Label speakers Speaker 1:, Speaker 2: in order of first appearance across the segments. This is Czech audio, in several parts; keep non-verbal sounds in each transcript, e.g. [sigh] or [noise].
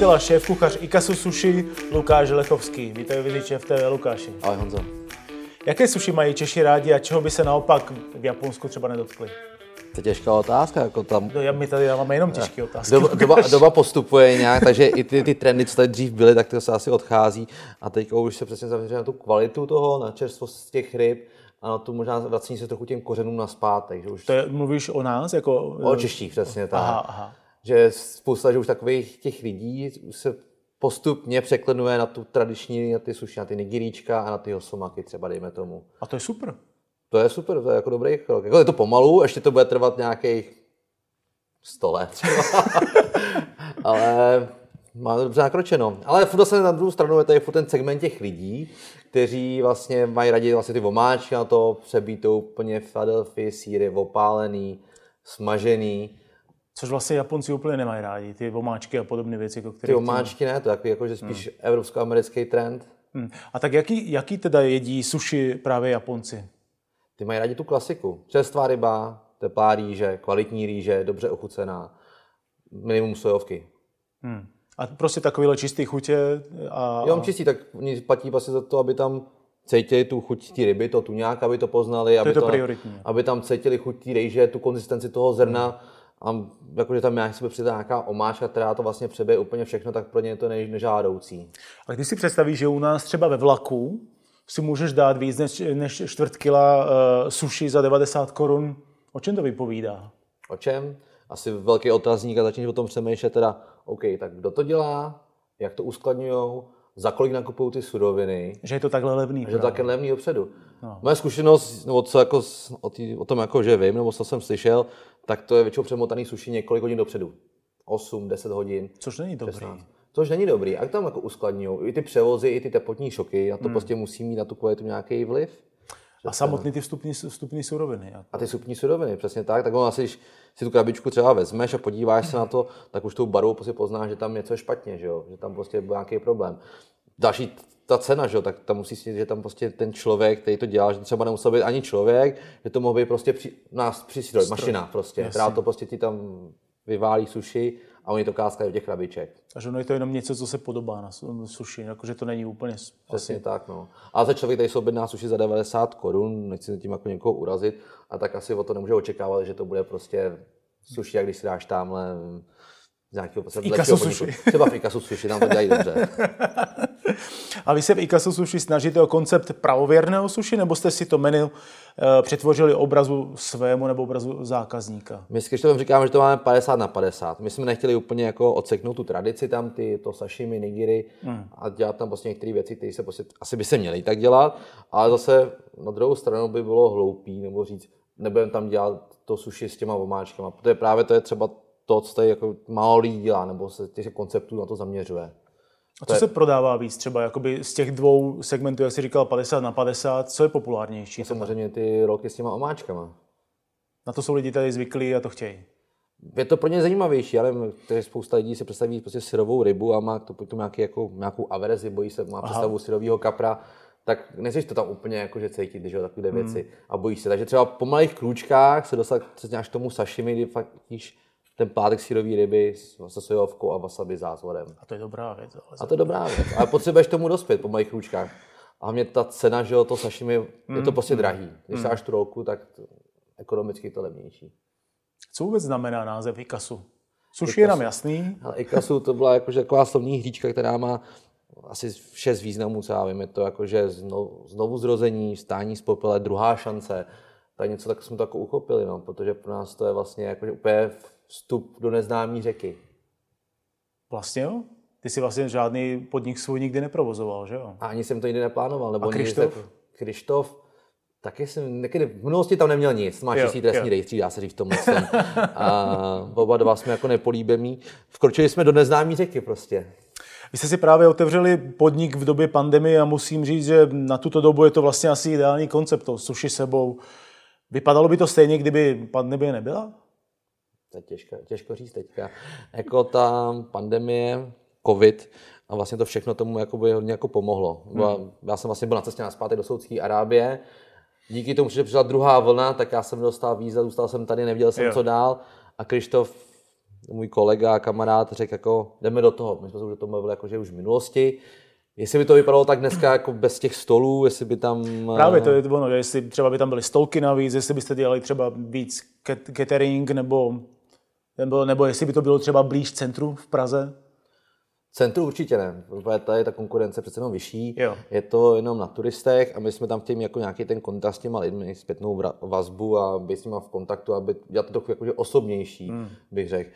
Speaker 1: majitel a šéf kuchař Ikasu Sushi Lukáš Lechovský. Vítej v šéf TV Lukáši.
Speaker 2: Ahoj Honzo.
Speaker 1: Jaké sushi mají Češi rádi a čeho by se naopak v Japonsku třeba nedotkli?
Speaker 2: To je těžká otázka, jako tam...
Speaker 1: No, my tady máme jenom těžké otázky.
Speaker 2: Doba, [laughs] doba, doba, postupuje nějak, takže i ty, ty trendy, co tady dřív byly, tak to se asi odchází. A teď už se přesně zaměřuje na tu kvalitu toho, na čerstvost těch ryb a na tu možná vracení se trochu těm kořenům na zpátek. Že už...
Speaker 1: To je, mluvíš o nás? Jako...
Speaker 2: O češtích, přesně tak.
Speaker 1: Aha, aha.
Speaker 2: Že spousta že už takových těch lidí se postupně překlenuje na tu tradiční, na ty suši, na ty nigiríčka a na ty hosomaky třeba, dejme tomu.
Speaker 1: A to je super.
Speaker 2: To je super, to je jako dobrý krok. Jako je to pomalu, ještě to bude trvat nějakých 100 let třeba. [laughs] Ale má to dobře nakročeno. Ale furt zase na druhou stranu je tady furt ten segment těch lidí, kteří vlastně mají raději vlastně ty vomáčky na to, přebít to úplně Philadelphia, síry, opálený, smažený.
Speaker 1: Což vlastně Japonci úplně nemají rádi, ty vomáčky a podobné věci, jako které...
Speaker 2: Ty vomáčky ne, to je jako, že spíš hmm. evropsko-americký trend.
Speaker 1: Hmm. A tak jaký, jaký teda jedí sushi právě Japonci?
Speaker 2: Ty mají rádi tu klasiku. Čerstvá ryba, teplá rýže, kvalitní rýže, dobře ochucená, minimum sojovky.
Speaker 1: Hmm. A prostě takovýhle čistý chutě a...
Speaker 2: Jo, čistý, tak oni platí vlastně za to, aby tam cítili tu chuť té ryby, to tu nějak, aby to poznali,
Speaker 1: to
Speaker 2: aby,
Speaker 1: to, prioritní.
Speaker 2: aby tam cítili chuť té rejže, tu konzistenci toho zrna. Hmm. A jakože tam nějak se přidá nějaká omáčka, která to vlastně přebije úplně všechno, tak pro ně je to nežádoucí.
Speaker 1: Ale když si představíš, že u nás třeba ve vlaku si můžeš dát víc než, než čtvrt kila uh, suši za 90 korun, o čem to vypovídá?
Speaker 2: O čem? Asi velký otazník a začneš o tom přemýšlet teda, OK, tak kdo to dělá, jak to uskladňují, za kolik nakupují ty suroviny.
Speaker 1: Že je to takhle levný.
Speaker 2: Že je to takhle levný dopředu. No. Moje zkušenost, nebo co jako o, tý, o tom, jako, že vím, nebo co jsem slyšel, tak to je většinou přemotaný suši několik hodin dopředu. 8, 10 hodin.
Speaker 1: Což není dobrý.
Speaker 2: 16. Což není dobrý. A tam jako uskladňují i ty převozy, i ty teplotní šoky. A to hmm. prostě musí mít na tu kvalitu nějaký vliv.
Speaker 1: A samotný ty vstupní, vstupní suroviny.
Speaker 2: A ty vstupní suroviny, přesně tak. Tak on asi, když si tu krabičku třeba vezmeš a podíváš se na to, tak už tou barvou prostě poznáš, že tam něco je špatně, že, jo? že tam prostě byl nějaký problém. Další ta cena, že, jo? tak tam musí si že tam prostě ten člověk, který to dělá, že třeba nemusel být ani člověk, že to mohl být prostě při, nás přístroj, mašina prostě, Jasně. která to prostě ti tam vyválí suši a oni to káskají do těch krabiček.
Speaker 1: Takže ono je to jenom něco, co se podobá na suši, jakože to není úplně...
Speaker 2: Přesně asi... tak, no. A za člověk, který se objedná suši za 90 korun, nechci tím jako někoho urazit, a tak asi o to nemůže očekávat, že to bude prostě suši, jak když si dáš tamhle z nějakého
Speaker 1: sushi.
Speaker 2: Třeba v Ikasu sushi, tam to dělají dobře. [laughs] [laughs]
Speaker 1: A vy se v Ikasu sushi snažíte o koncept pravověrného sushi, nebo jste si to menu uh, přetvořili obrazu svému nebo obrazu zákazníka?
Speaker 2: My s Krištofem říkáme, že to máme 50 na 50. My jsme nechtěli úplně jako odseknout tu tradici tam, ty, to sashimi, nigiri hmm. a dělat tam prostě některé věci, které se prostě, asi by se měly tak dělat, ale zase na druhou stranu by bylo hloupý nebo říct, nebudeme tam dělat to sushi s těma omáčkama, protože právě to je třeba to, co tady jako málo lidí dělá, nebo se těch konceptů na to zaměřuje.
Speaker 1: A co je... se prodává víc třeba jakoby z těch dvou segmentů, jak jsi říkal, 50 na 50, co je populárnější?
Speaker 2: Samozřejmě ty roky s těma omáčkama.
Speaker 1: Na to jsou lidi tady zvyklí a to chtějí.
Speaker 2: Je to pro ně zajímavější, ale spousta lidí si představí prostě syrovou rybu a má to potom nějaký, jako, nějakou averzi, bojí se, má Aha. představu syrového kapra, tak nechceš to tam úplně jako, že cítit, že takové hmm. věci a bojíš se. Takže třeba po malých krůčkách se dostat přesně až k tomu sashimi, kdy fakt jíš ten plátek sírový ryby se sojovkou a wasabi zázvorem.
Speaker 1: A to je dobrá věc. Ale
Speaker 2: a to je dobrá věc. Ale potřebuješ tomu dospět po malých růčkách. A mě ta cena, že jo, to sashimi, mm. je to prostě drahý. Když mm. dáš tu rolku, tak to, ekonomicky je to levnější.
Speaker 1: Co vůbec znamená název Ikasu? Sushi je nám jasný.
Speaker 2: Ale Ikasu to byla jakože taková slovní hříčka, která má asi šest významů, co já vím. Je to jakože znovu, znovu zrození, stání z popele, druhá šance. Tak něco tak jsme to jako uchopili, no, protože pro nás to je vlastně jakože úplně vstup do neznámé řeky.
Speaker 1: Vlastně jo? Ty jsi vlastně žádný podnik svůj nikdy neprovozoval, že jo?
Speaker 2: A ani jsem to nikdy neplánoval. Nebo
Speaker 1: A Krištof?
Speaker 2: Krištof, taky jsem, někdy v minulosti tam neměl nic, máš čistý trestní rejstřík, dá se říct v tomhle A oba dva jsme jako nepolíbemí. Vkročili jsme do neznámé řeky prostě.
Speaker 1: Vy jste si právě otevřeli podnik v době pandemie a musím říct, že na tuto dobu je to vlastně asi ideální koncept, to suši sebou. Vypadalo by to stejně, kdyby pandemie nebyla?
Speaker 2: To je těžko, těžko říct teďka. Jako ta pandemie, covid, a vlastně to všechno tomu jakoby hodně jako pomohlo. Hmm. Já jsem vlastně byl na cestě na zpátek do Saudské Arábie, díky tomu, že přišla druhá vlna, tak já jsem dostal víza, zůstal jsem tady, nevěděl jsem, jo. co dál. A Krištof můj kolega, kamarád řekl jako, jdeme do toho. My jsme se už o tom mluvili jako, že už v minulosti. Jestli by to vypadalo tak dneska jako bez těch stolů, jestli by tam...
Speaker 1: Právě to je ono, že jestli třeba by tam byly stolky navíc, jestli byste dělali třeba víc catering, nebo, nebo, nebo jestli by to bylo třeba blíž centru v Praze.
Speaker 2: Centru určitě ne, protože tady je ta konkurence přece jenom vyšší,
Speaker 1: Jo.
Speaker 2: je to jenom na turistech a my jsme tam chtěli jako nějaký ten kontakt s těma lidmi, zpětnou vazbu a být s v kontaktu, aby dělat to trochu jakože osobnější, hmm. bych řekl.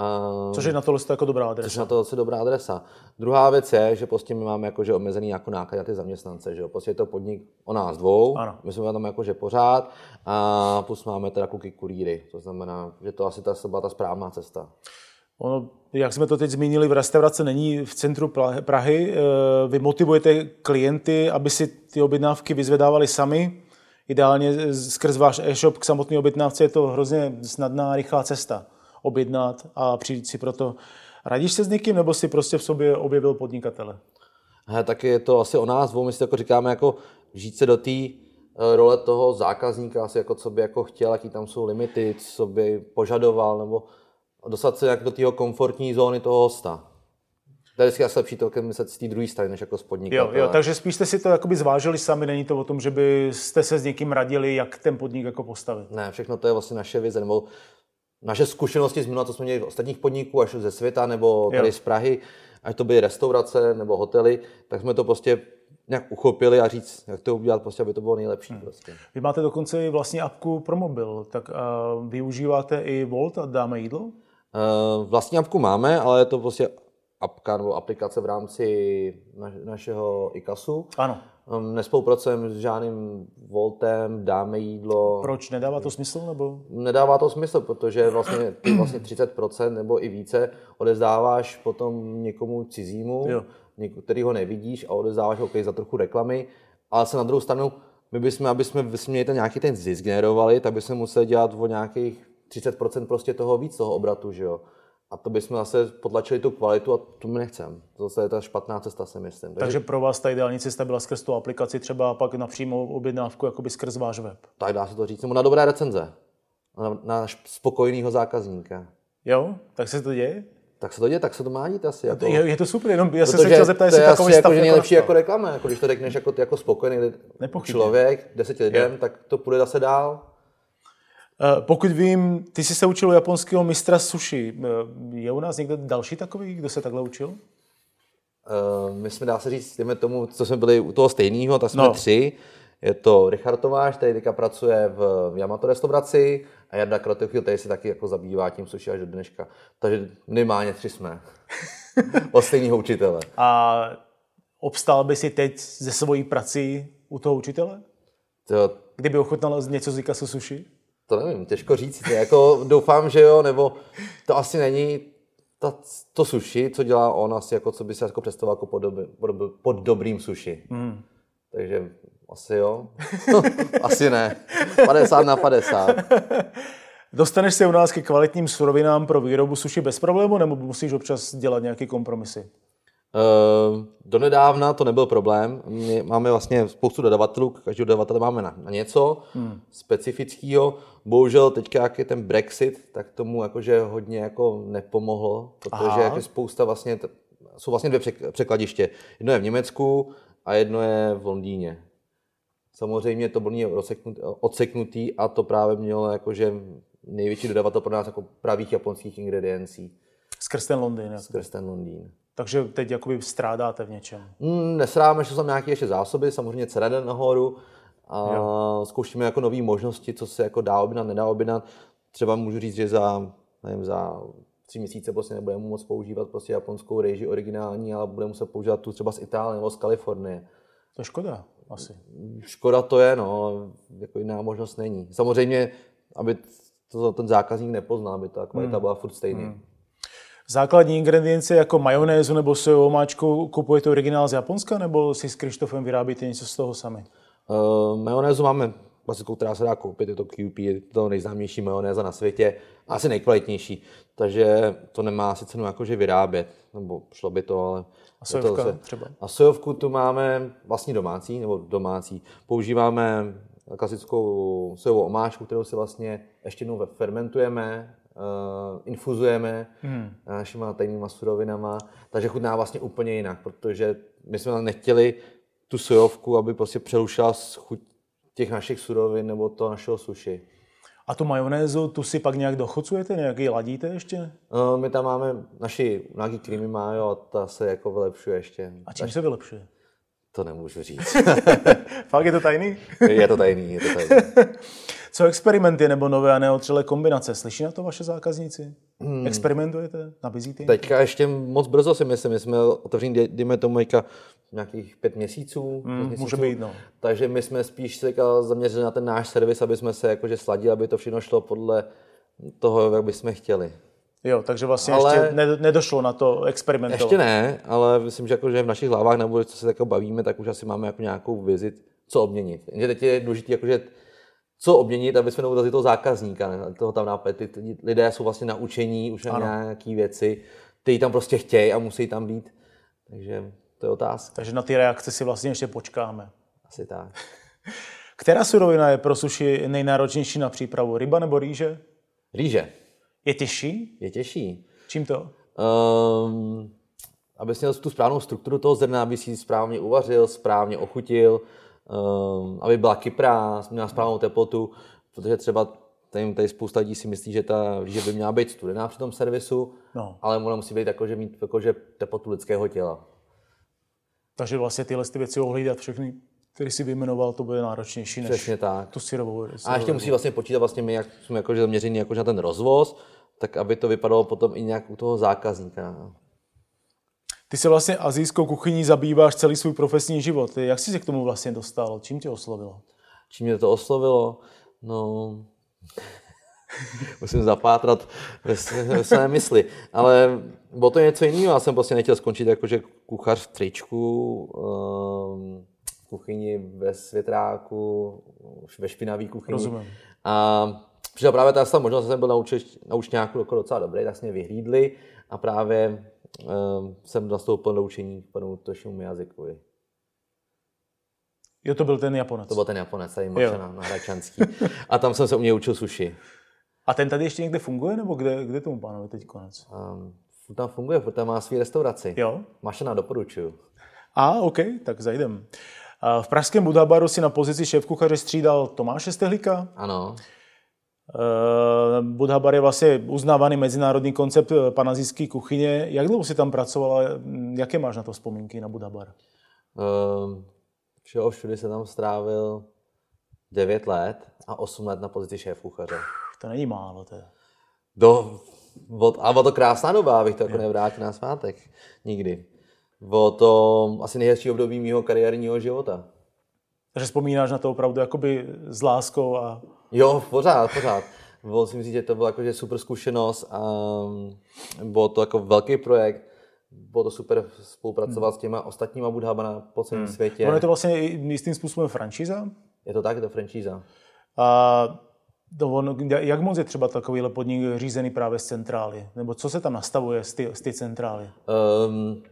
Speaker 2: A,
Speaker 1: Což je na tohle jako dobrá
Speaker 2: což je
Speaker 1: adresa.
Speaker 2: na to dobrá adresa. Druhá věc je, že prostě my máme jakože omezený jako náklad na ty zaměstnance, že jo? Prostě je to podnik o nás dvou,
Speaker 1: Ano.
Speaker 2: my jsme tam jakože pořád a plus máme teda kluky kurýry, to znamená, že to asi ta, byla ta správná cesta.
Speaker 1: Ono, jak jsme to teď zmínili, v restaurace není v centru Prahy. Eh, Vy motivujete klienty, aby si ty objednávky vyzvedávali sami. Ideálně skrz váš e-shop k samotné objednávce je to hrozně snadná, rychlá cesta objednat a přijít si proto. Radíš se s někým, nebo si prostě v sobě objevil podnikatele?
Speaker 2: He, taky je to asi o nás dvou, my si jako říkáme, jako žít se do té eh, role toho zákazníka, asi jako co by jako chtěl, jaký tam jsou limity, co by požadoval, nebo dostat se jak do tého komfortní zóny toho hosta. To je vždycky asi lepší to myslet z té druhé strany, než jako z
Speaker 1: Jo,
Speaker 2: podnikatele.
Speaker 1: jo, takže spíš jste si to jakoby zvážili sami, není to o tom, že byste se s někým radili, jak ten podnik jako postavit.
Speaker 2: Ne, všechno to je vlastně naše vize, nebo naše zkušenosti z minula, co jsme měli v ostatních podniků, až ze světa, nebo tady
Speaker 1: Jo.
Speaker 2: z Prahy, ať to byly restaurace nebo hotely, tak jsme to prostě nějak uchopili a říct, jak to udělat, prostě, aby to bylo nejlepší.
Speaker 1: Hmm.
Speaker 2: Prostě.
Speaker 1: Vy máte dokonce i vlastně apku pro mobil, tak a využíváte i Volt a dáme jídlo?
Speaker 2: Eh, Vlastní apku máme, ale je to prostě apka nebo aplikace v rámci na, našeho IKASu.
Speaker 1: Ano.
Speaker 2: Um, Nespolupracujeme s žádným Voltem, dáme jídlo.
Speaker 1: Proč nedává to smysl? Nebo?
Speaker 2: Nedává to smysl, protože vlastně ty vlastně 30% nebo i více odezdáváš potom někomu cizímu,
Speaker 1: Jo.
Speaker 2: který ho nevidíš a odezdáváš ho za trochu reklamy, ale se na druhou stranu, my bychom, aby jsme měli ten nějaký ten zisk generovali, tak bychom museli dělat o nějakých 30% prostě toho víc, toho obratu, že jo. A to bychom zase potlačili tu kvalitu a to my nechceme. To zase je ta špatná cesta, si myslím. Takže,
Speaker 1: Takže pro vás ta ideální cesta byla skrz tu aplikaci třeba a pak na přímou objednávku jakoby skrz váš web.
Speaker 2: tak dá se to říct, nebo na dobré recenze. Na, na spokojeného zákazníka.
Speaker 1: Jo? Tak se to děje?
Speaker 2: Tak se to děje, tak se to má dít asi. Jako.
Speaker 1: Je, je to super, jenom já jsem se chtěl zeptat,
Speaker 2: to
Speaker 1: jestli
Speaker 2: je
Speaker 1: takový stav
Speaker 2: jako, že nejlepší jako reklama, jako když to řekneš jako, jako spokojený člověk deseti lidem, tak to půjde zase dál.
Speaker 1: Eh, Pokud vím, ty jsi se učil u japonského mistra sushi. Eh, Je u nás někdo další takový, kdo se takhle učil?
Speaker 2: Uh, my jsme, dá se říct, dejme tomu, co jsme byli u toho stejného, tak jsme
Speaker 1: No.
Speaker 2: tři. Je to Richard Tomáš, který teďka pracuje v Yamato restauraci a Jarda Kratochvil, který se taky jako zabývá tím sushi až do dneška. Takže minimálně tři jsme. [laughs] Od stejného učitele.
Speaker 1: A obstál by si teď ze svojí prací u toho učitele?
Speaker 2: To,
Speaker 1: Kdyby ochutnal něco z Ikasu sushi?
Speaker 2: To nevím, těžko říct. Jako doufám, že jo, nebo to asi není ta, to sushi, co dělá on, asi jako, co by se jako představoval jako pod, doby, pod, pod dobrým sushi.
Speaker 1: Hmm.
Speaker 2: Takže asi jo. [laughs] asi ne. 50 na 50.
Speaker 1: Dostaneš se u nás ke kvalitním surovinám pro výrobu sushi bez problému, nebo musíš občas dělat nějaké kompromisy?
Speaker 2: Uh, donedávna to nebyl problém. My máme vlastně spoustu dodavatelů, každý dodavatel máme na, na něco hmm. specifického. Bohužel teďka, jak je ten Brexit, tak tomu jakože hodně jako nepomohlo, protože jako spousta vlastně, t- jsou vlastně dvě přek- překladiště. Jedno je v Německu a jedno je v Londýně. Samozřejmě to bylo odseknutý a to právě mělo jakože největší dodavatel pro nás jako pravých japonských ingrediencí
Speaker 1: Skrz ten Londýn. Jako.
Speaker 2: skrz ten Londýn.
Speaker 1: Takže teď jakoby strádáte v něčem.
Speaker 2: Mm, nesráme, že jsou tam nějaké ještě zásoby, samozřejmě cena jde nahoru a jo. zkoušíme jako nové možnosti, co se jako dá objednat, nedá objednat. Třeba můžu říct, že za, nevím, za tři měsíce prostě nebudeme moc používat prostě japonskou rejži originální, ale budeme muset používat tu třeba z Itálie nebo z Kalifornie.
Speaker 1: To je škoda, asi.
Speaker 2: Škoda to je, no, jako jiná možnost není. Samozřejmě, aby to ten zákazník nepoznal, aby ta kvalita byla furt stejná.
Speaker 1: Základní ingredience jako majonézu nebo sojovou máčku kupujete originál z Japonska, nebo si s Krištofem vyrábíte něco z toho sami?
Speaker 2: Uh, majonézu máme klasickou, která se dá koupit, je to QP, je to nejznámější majonéza na světě, asi nejkvalitnější, takže to nemá asi cenu jakože vyrábět, nebo šlo by to, ale...
Speaker 1: A sojovka
Speaker 2: to
Speaker 1: třeba?
Speaker 2: A sojovku tu máme vlastní domácí, nebo domácí. Používáme klasickou sojovou omáčku, kterou si vlastně ještě jednou fermentujeme, infuzujeme hmm. našima tajnýma surovinama, takže chutná vlastně úplně jinak, protože my jsme nechtěli tu sojovku, aby prostě přerušila chuť těch našich surovin nebo to našeho suši.
Speaker 1: A tu majonézu, tu si pak nějak dochocujete, nějak ji ladíte ještě?
Speaker 2: No, my tam máme naši nějaký creamy mayo a ta se jako vylepšuje ještě.
Speaker 1: A čím se vylepšuje?
Speaker 2: To nemůžu říct. [laughs]
Speaker 1: Fakt je to tajný?
Speaker 2: je to tajný, je to tajný. [laughs]
Speaker 1: Co experimenty nebo nové a neotřelé kombinace? Slyší na to vaše zákazníci? Hmm. Experimentujete? Nabízíte?
Speaker 2: Teďka ještě moc brzo si myslím, my jsme otevření, dejme tomu, nějakých pět měsíců.
Speaker 1: Mm,
Speaker 2: měsíců.
Speaker 1: Může být, no.
Speaker 2: Takže my jsme spíš se zaměřili na ten náš servis, aby jsme se jakože sladili, aby to všechno šlo podle toho, jak bychom chtěli.
Speaker 1: Jo, takže vlastně ale ještě nedošlo na to experimentovat.
Speaker 2: Ještě ne, ale myslím, že, jako, že v našich hlavách, nebo co se jako bavíme, tak už asi máme jako nějakou vizi, co obměnit. Jenže teď je důležité, jakože co obměnit, aby jsme neurazili toho zákazníka, toho tam nápad. Ty, ty lidé jsou vlastně naučení už na nějaké věci, ty tam prostě chtějí a musí tam být. Takže to je otázka.
Speaker 1: Takže na ty reakce si vlastně ještě počkáme.
Speaker 2: Asi tak. [laughs]
Speaker 1: Která surovina je pro suši nejnáročnější na přípravu? Ryba nebo rýže?
Speaker 2: Rýže.
Speaker 1: Je těžší?
Speaker 2: Je těžší.
Speaker 1: Čím to?
Speaker 2: Um, aby měl tu správnou strukturu toho zrna, aby si ji správně uvařil, správně ochutil, aby byla kyprá, měla správnou teplotu, protože třeba tady, tady spousta lidí si myslí, že ta že by měla být studená při tom servisu, no. ale ona musí být jako, že mít jakože teplotu lidského těla.
Speaker 1: Takže vlastně tyhle ty věci ohlídat všechny, které si vyjmenoval, to bude náročnější než
Speaker 2: Přesně tak.
Speaker 1: tu syrovou.
Speaker 2: A ještě musí vlastně počítat vlastně my, jak jsme jakože zaměření jako na ten rozvoz, tak aby to vypadalo potom i nějak u toho zákazníka.
Speaker 1: Ty se vlastně azijskou kuchyní zabýváš celý svůj profesní život. Jak jsi se k tomu vlastně dostal? Čím tě oslovilo?
Speaker 2: Čím mě to oslovilo? No, [laughs] musím zapátrat ve, ve své mysli. Ale bylo to něco jiného. Já jsem prostě nechtěl skončit jakože kuchař v tričku, ehm, v kuchyni ve světráku, ve špinavý kuchyni.
Speaker 1: Rozumím.
Speaker 2: A přišla právě ta možnost, že jsem byl na, uč, na učňáku jako docela dobrý, tak jsme vyhlídli a právě jsem nastoupil do učení panu Tošimu jazykovi.
Speaker 1: Jo, to byl ten Japonec.
Speaker 2: To byl ten Japonec, tady na, na Hračanský. A tam jsem se u něj učil suši.
Speaker 1: A ten tady ještě někde funguje, nebo kde, kde tomu pánovi teď konec?
Speaker 2: Um, tam funguje, tam má svý restauraci.
Speaker 1: Jo?
Speaker 2: Mašena doporučuju.
Speaker 1: A, OK, tak zajdem. V pražském Budabaru si na pozici šéf-kuchaře střídal Tomáše Stehlíka.
Speaker 2: Ano.
Speaker 1: Uh, Budhabar je vlastně uznávaný mezinárodní koncept eh, panazijské kuchyně. Jak dlouho jsi tam pracovala? Jaké máš na to vzpomínky na Budhabar?
Speaker 2: Uh, všeho všude se tam strávil 9 let a 8 let na pozici šéf kuchaře.
Speaker 1: To není málo, to je.
Speaker 2: Do, od, a bylo to krásná doba, abych to jako nevrátil na svátek. Nikdy. Bylo to asi nejhezčí období mého kariérního života.
Speaker 1: Takže vzpomínáš na to opravdu jakoby s láskou a...
Speaker 2: Jo, pořád, pořád. Si myslím, že to byla jakože super zkušenost a bylo to jako velký projekt. Bylo to super spolupracovat hmm. s těma ostatníma budhabana po celém hmm. světě.
Speaker 1: Ono je to vlastně jistým způsobem franšíza?
Speaker 2: Je to tak, je to franšíza.
Speaker 1: A to jak moc je třeba takovýhle podnik řízený právě z centrály? Nebo co se tam nastavuje z ty, z ty centrály? Um,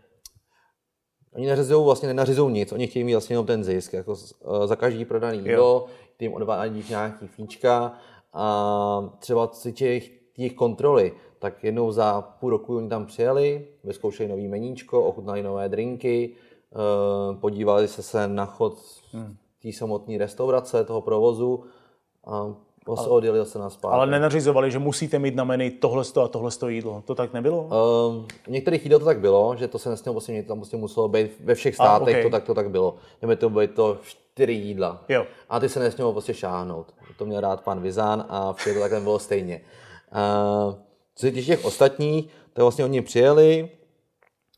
Speaker 2: oni neřizují, vlastně nenařizují nic, oni chtějí mít vlastně jenom ten zisk. Jako uh, za každý prodaný jídlo, tím odvádí nějaký fíčka a třeba si těch, těch kontroly, tak jednou za půl roku oni tam přijeli, vyzkoušeli nový meníčko, ochutnali nové drinky, uh, podívali se se na chod hmm. té samotné restaurace, toho provozu a Odjeli se na zpátky.
Speaker 1: Ale nenařizovali, že musíte mít na menu tohle a tohle jídlo. To tak nebylo?
Speaker 2: Um, v některých jídel to tak bylo, že to se nesmělo, vlastně, tam prostě muselo být ve všech státech, a, okay. to tak to tak bylo. Mělo to být to čtyři jídla.
Speaker 1: Jo.
Speaker 2: A ty se nesmělo prostě šáhnout. To měl rád pan Vizán a vše to takhle bylo stejně. Uh, co se těch ostatních, tak vlastně oni přijeli,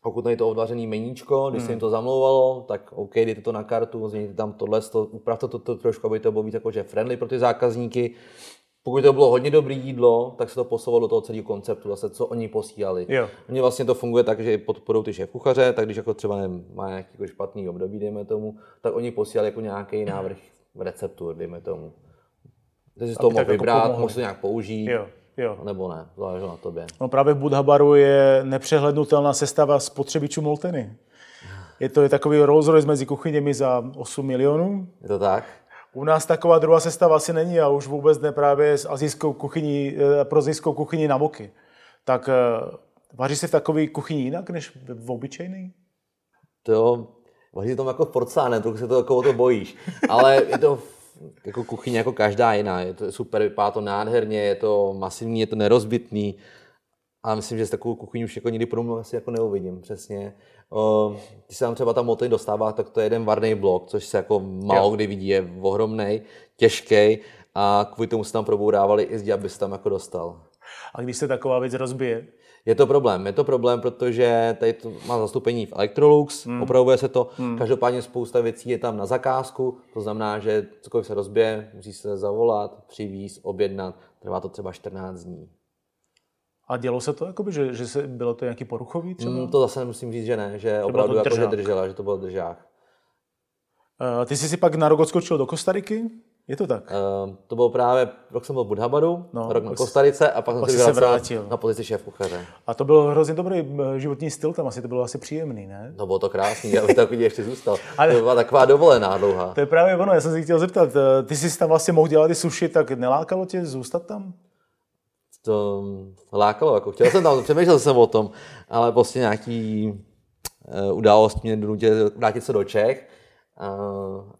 Speaker 2: pokud tady to odvařený meníčko, když hmm. se jim to zamlouvalo, tak OK, dejte to na kartu, změníte tam tohle, to, upravte to, to trošku, aby to bylo víc jakože friendly pro ty zákazníky. Pokud to bylo hodně dobré jídlo, tak se to posouvalo do toho celého konceptu, zase co oni posílali.
Speaker 1: Jo.
Speaker 2: Mně vlastně to funguje tak, že podporují ty šéf kuchaře, tak když jako třeba nevím, má nějaký jako špatný období, dejme tomu, tak oni posílali jako nějaký návrh receptur, dejme tomu. Ty si to mohl jako vybrat, mohl to nějak použít.
Speaker 1: Jo. Jo.
Speaker 2: Nebo ne, záleží na tobě.
Speaker 1: No právě v Budhabaru je nepřehlednutelná sestava spotřebičů Molteny. Je to je takový Rolls Royce mezi kuchyněmi za 8 milionů.
Speaker 2: Je to tak?
Speaker 1: U nás taková druhá sestava asi není a už vůbec ne právě s azijskou kuchyní, eh, pro azijskou kuchyni na boky. Tak eh, vaří se v takové kuchyni jinak než v obyčejný?
Speaker 2: To jo, vaří to jako v porceláne, trochu se to jako to bojíš. Ale je to jako kuchyně jako každá jiná. Je to super, vypadá to nádherně, je to masivní, je to nerozbitný. A myslím, že s takovou kuchyní už jako nikdy podobnou asi jako neuvidím, přesně. když se tam třeba ta motory dostává, tak to je jeden varný blok, což se jako málo kdy vidí, je ohromný, těžký a kvůli tomu se tam probourávali i zdi, aby se tam jako dostal.
Speaker 1: A když se taková věc rozbije?
Speaker 2: Je to problém, je to problém, protože tady to má zastupení v Electrolux, hmm. opravuje se to, hmm. každopádně spousta věcí je tam na zakázku, to znamená, že cokoliv se rozbije, musí se zavolat, přivíz, objednat, trvá to třeba 14 dní.
Speaker 1: A dělo se to, jakoby, že, že se, bylo to nějaký poruchový třeba? Mm,
Speaker 2: to zase musím říct, že ne, že, že opravdu jako, že držela, že to bylo držák.
Speaker 1: Uh, ty jsi si pak na rok odskočil do Kostariky? Je to tak?
Speaker 2: Uh, to bylo právě, rok jsem byl v Budhabaru, no, rok na Kostarice a pak, pak jsem se vrátil na pozici šéf kuchaře.
Speaker 1: A to byl hrozně dobrý eh, životní styl tam, asi to bylo asi příjemný, ne?
Speaker 2: No bylo to krásný, já bych takový ještě zůstal. Ale, to byla taková dovolená dlouhá.
Speaker 1: To je právě ono, já jsem si chtěl zeptat, ty jsi tam vlastně mohl dělat i suši, tak nelákalo tě zůstat tam?
Speaker 2: to lákalo, jako chtěl jsem tam, [laughs] přemýšlel jsem o tom, ale prostě nějaký událost mě donutil vrátit se do Čech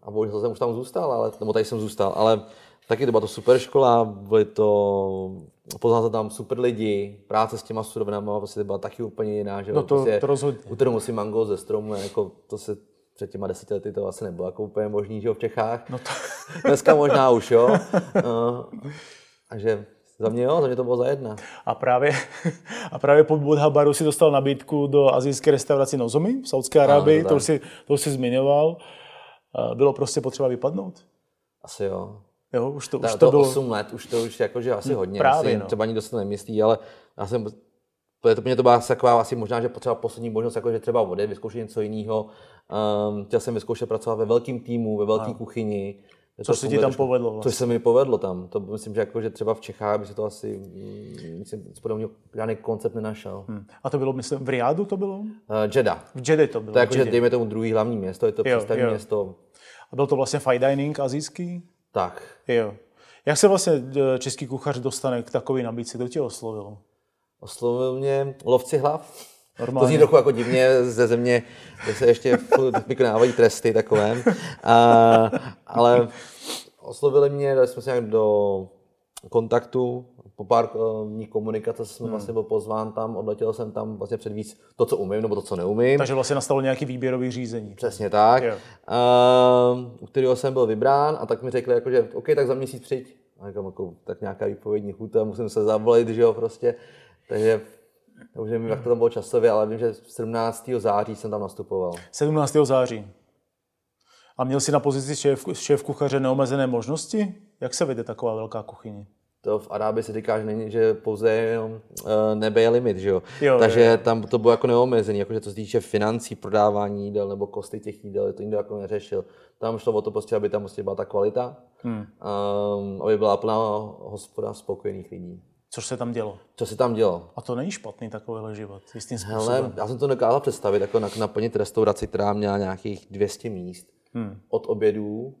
Speaker 2: a, bohužel jsem už tam zůstal, ale, nebo tady jsem zůstal, ale taky to byla to super škola, byly to, poznal jsem tam super lidi, práce s těma surovinami prostě byla taky úplně jiná, že
Speaker 1: no to,
Speaker 2: prostě,
Speaker 1: to rozhodně.
Speaker 2: U kterou musím mango ze stromu, jako to se před těma deseti lety to asi nebylo jako úplně možný, že jo, v Čechách. No to... [laughs] Dneska možná už, jo. Uh, a že za mě jo, za mě to bylo za jedna.
Speaker 1: A právě, a právě po Budhabaru si dostal nabídku do azijské restaurace Nozomi v Saudské Arábii, to, už si, to už si zmiňoval. Bylo prostě potřeba vypadnout?
Speaker 2: Asi jo.
Speaker 1: Jo, už to,
Speaker 2: už
Speaker 1: to, to
Speaker 2: bylo... 8 let, už to už jakože asi hodně. Právě, asi, no. Třeba nikdo se to nemyslí, ale já jsem to, to mě to byla taková asi možná, že potřeba poslední možnost, jako že třeba vody, vyzkoušet něco jiného. Um, chtěl jsem vyzkoušet pracovat ve velkém týmu, ve velké kuchyni.
Speaker 1: Co se ti tam povedlo
Speaker 2: vlastně? Což se mi povedlo tam. To myslím, že, jako, že třeba v Čechách by se to asi, mm, myslím, podobně žádný koncept nenašel. Hmm.
Speaker 1: A to bylo, myslím, v Riadu to bylo? Uh,
Speaker 2: Jeddah.
Speaker 1: V Jeddah to bylo.
Speaker 2: To je jako, že dejme tomu druhý hlavní město, je to přístavní město.
Speaker 1: A byl to vlastně fine dining azijský?
Speaker 2: Tak.
Speaker 1: Jo. Jak se vlastně eh, český kuchař dostane k takové nabídce? Kdo tě oslovil?
Speaker 2: Oslovil mě lovci hlav. Normálně. To zní trochu jako divně ze země, kde se ještě vykonávají tresty takové. A, ale oslovili mě, dali jsme se nějak do kontaktu, po pár dní komunikace jsem hmm. vlastně byl pozván tam, odletěl jsem tam vlastně předvíc to, co umím, nebo to, co neumím.
Speaker 1: Takže vlastně nastalo nějaký výběrový řízení.
Speaker 2: Přesně tak. Yeah. Uh, u kterého jsem byl vybrán a tak mi řekli, jako, že OK, tak za měsíc přijď. A jako, jako, tak nějaká výpovědní chuta, musím se zavolit, že jo, prostě. Takže už nevím, jak to tam bylo časově, ale vím, že 17. září jsem tam nastupoval.
Speaker 1: 17. září. A měl jsi na pozici šéf, šéf kuchaře neomezené možnosti? Jak se vede taková velká kuchyně?
Speaker 2: To v Arábii se říká, že, není, že pouze uh, nebe je limit, že jo? jo Takže jo, jo. tam to bylo jako neomezený, jakože to se týče financí, prodávání jídel nebo kosty těch jídel, to nikdo jako neřešil. Tam šlo o to prostě, aby tam prostě byla ta kvalita, hmm. um, aby byla plná hospoda spokojených lidí.
Speaker 1: Což se tam dělo?
Speaker 2: Co se tam dělo?
Speaker 1: A to není špatný takovýhle život, jistým
Speaker 2: způsobem. Hele, já jsem to nekázal představit, jako naplnit restauraci, která měla nějakých 200 míst. Hmm. Od obědů,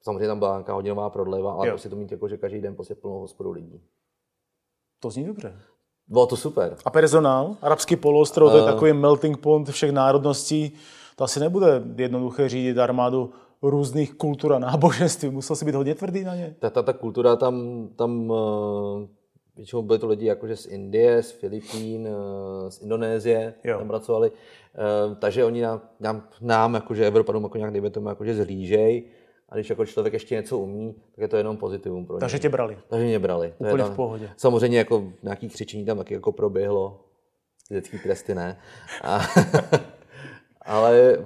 Speaker 2: samozřejmě tam byla nějaká hodinová prodleva, ale jo. prostě to mít jako, že každý den prostě plnou hospodu lidí.
Speaker 1: To zní dobře.
Speaker 2: Bylo to super.
Speaker 1: A personál? Arabský poloostrov, to je uh, takový melting point všech národností. To asi nebude jednoduché řídit armádu různých kultur a náboženství. Musel si být hodně tvrdý na ně.
Speaker 2: Ta, ta, ta kultura tam, tam uh, většinou byli to lidi jakože z Indie, z Filipín, uh, z Indonésie, jo. tam pracovali. Uh, takže oni nám, nám, nám jakože Evropanům jako nějak, dejme tomu, jakože zlížej. A když jako člověk ještě něco umí, tak je to jenom pozitivum pro ně.
Speaker 1: Takže tě brali.
Speaker 2: Takže mě brali.
Speaker 1: Úplně to je tam, v pohodě.
Speaker 2: Samozřejmě jako nějaký křičení tam taky jako proběhlo. Dětský tresty ne. A, [laughs] ale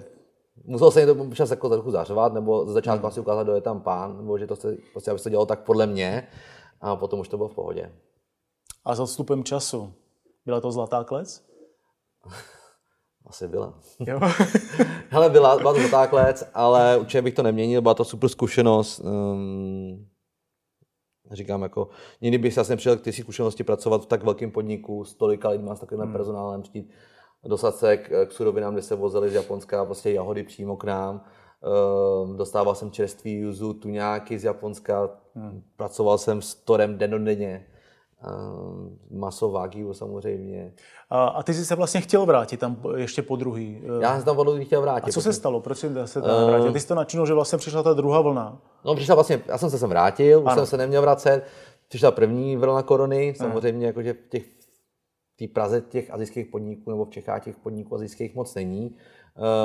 Speaker 2: musel se to občas jako trochu zařvat, nebo ze začátku hmm. asi ukázat, kdo je tam pán, nebo že to se, prostě, aby se dělalo tak podle mě, a potom už to bylo v pohodě.
Speaker 1: A s odstupem času, byla to zlatá klec? [laughs]
Speaker 2: Asi byla. Jo. [laughs] Hele, byla, byla to zlatá klec, ale určitě bych to neměnil, byla to super zkušenost. Um, říkám, jako, nikdy bych se asi nepřijel k té zkušenosti pracovat v tak velkém podniku s tolika lidmi, s takovým hmm. personálem, přijít dostat se k, surovinám, kde se vozily z Japonska prostě jahody přímo k nám. Uh, dostával jsem čerstvý juzu, tuňáky z Japonska, hmm. pracoval jsem s Torem denodenně. Uh, maso Wagyu samozřejmě.
Speaker 1: A, a ty jsi se vlastně chtěl vrátit tam ještě po druhý?
Speaker 2: Já jsem tam po druhý chtěl vrátit.
Speaker 1: A co se stalo? Proč jsi se tam vrátil? Ty jsi to načinul, že vlastně přišla ta druhá vlna?
Speaker 2: No přišla vlastně, já jsem se sem vrátil, už jsem se neměl vracet. Přišla první vlna korony, samozřejmě jakože těch té Praze těch azijských podniků nebo v Čechách těch podniků azijských moc není.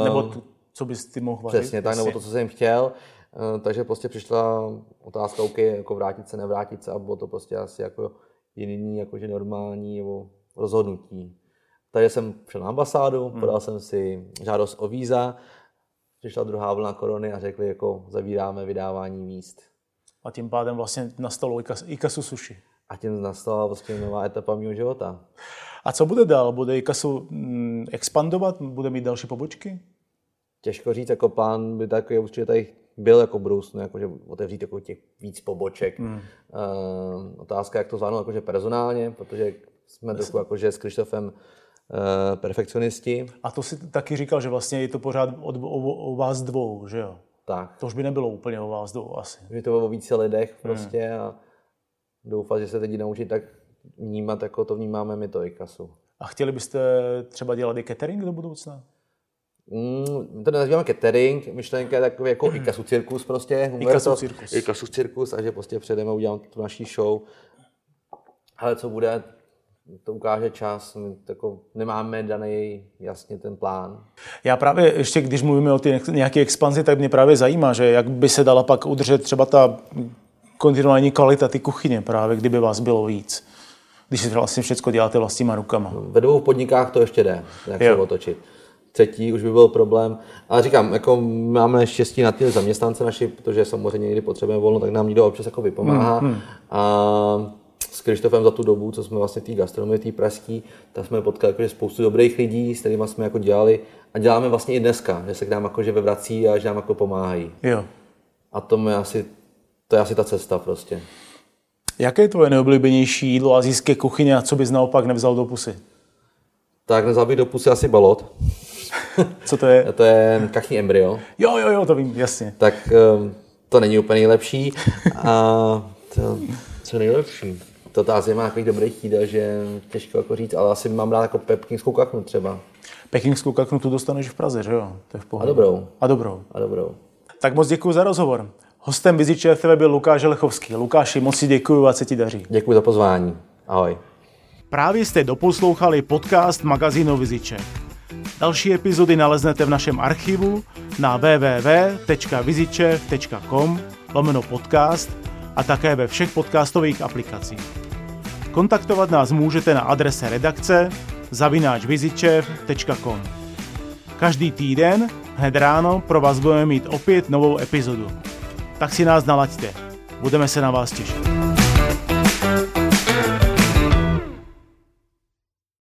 Speaker 1: Nebo tu, co bys ty mohl
Speaker 2: vařit? Přesně tak, nebo to, co jsem chtěl. Eh, takže prostě přišla otázka, OK, jako vrátit se, nevrátit se a bylo to prostě asi jako jiný, jakože normální nebo rozhodnutí. Takže jsem šel na ambasádu, hmm. podal jsem si žádost o víza, přišla druhá vlna korony a řekli, jako zavíráme vydávání míst.
Speaker 1: A tím pádem vlastně nastalo Ikasu Sushi.
Speaker 2: A tím nastala vlastně nová etapa mého života.
Speaker 1: A co bude dál? Bude Ikasu mm, expandovat? Bude mít další pobočky?
Speaker 2: Těžko říct, jako plán by takový určitě tady byl jako budoucnu, jakože otevřít jako těch víc poboček. Hmm. Uh, otázka, jak to zvládnout jakože personálně, protože jsme trochu jakože s Krištofem uh, perfekcionisti.
Speaker 1: A to si taky říkal, že vlastně je to pořád od, o, o vás dvou, že jo?
Speaker 2: Tak.
Speaker 1: To už by nebylo úplně o vás dvou asi.
Speaker 2: Je to o více lidech prostě hmm. a doufat, že se teď naučit tak vnímat, jako to vnímáme my to IKASu.
Speaker 1: A chtěli byste třeba dělat i catering do budoucna?
Speaker 2: Mm, to nazýváme catering, myšlenka je takový jako mm. ikasu cirkus prostě.
Speaker 1: Ikasu cirkus.
Speaker 2: Ikasu cirkus a že prostě předeme udělám tu naší show. Ale co bude, to ukáže čas, my jako nemáme daný jasně ten plán.
Speaker 1: Já právě ještě, když mluvíme o ty nějaké expanzi, tak mě právě zajímá, že jak by se dala pak udržet třeba ta kontinuální kvalita ty kuchyně právě, kdyby vás bylo víc. Když si vlastně všechno děláte vlastníma rukama.
Speaker 2: Ve dvou podnikách to ještě jde, jak jo. se otočit třetí už by byl problém. Ale říkám, jako máme štěstí na ty zaměstnance naši, protože samozřejmě někdy potřebujeme volno, tak nám někdo občas jako vypomáhá. Hmm, hmm. A s Krištofem za tu dobu, co jsme vlastně té gastronomii, té pražský, tak jsme potkali jako, spoustu dobrých lidí, s kterými jsme jako dělali a děláme vlastně i dneska, že se k nám jako, že vrací a že nám jako pomáhají.
Speaker 1: Jo.
Speaker 2: A to je asi, to je asi ta cesta prostě.
Speaker 1: Jaké je tvoje nejoblíbenější jídlo azijské kuchyně a co bys naopak nevzal do pusy?
Speaker 2: Tak nevzal bych do pusy asi balot.
Speaker 1: Co to je? [laughs]
Speaker 2: To je kachní embryo.
Speaker 1: Jo, jo, jo, to vím, jasně.
Speaker 2: Tak um, to není úplně nejlepší. A to, co nejlepší? To ta Azie má takových dobrých jídel, že těžko jako říct, ale asi mám rád jako pekingskou kachnu třeba.
Speaker 1: Pekingskou kachnu tu dostaneš v Praze, že jo? To je v
Speaker 2: A dobrou.
Speaker 1: A dobrou.
Speaker 2: A dobrou.
Speaker 1: Tak moc děkuji za rozhovor. Hostem Viziče TV byl Lukáš Lechovský. Lukáši, moc si děkuji a se ti daří.
Speaker 2: Děkuji za pozvání. Ahoj.
Speaker 1: Právě jste doposlouchali podcast magazínu Viziče. Další epizody naleznete v našem archivu na www.vizičev.com lomeno podcast a také ve všech podcastových aplikacích. Kontaktovat nás můžete na adrese redakce zavináčvizičev.com Každý týden hned ráno pro vás budeme mít opět novou epizodu. Tak si nás nalaďte. Budeme se na vás těšit.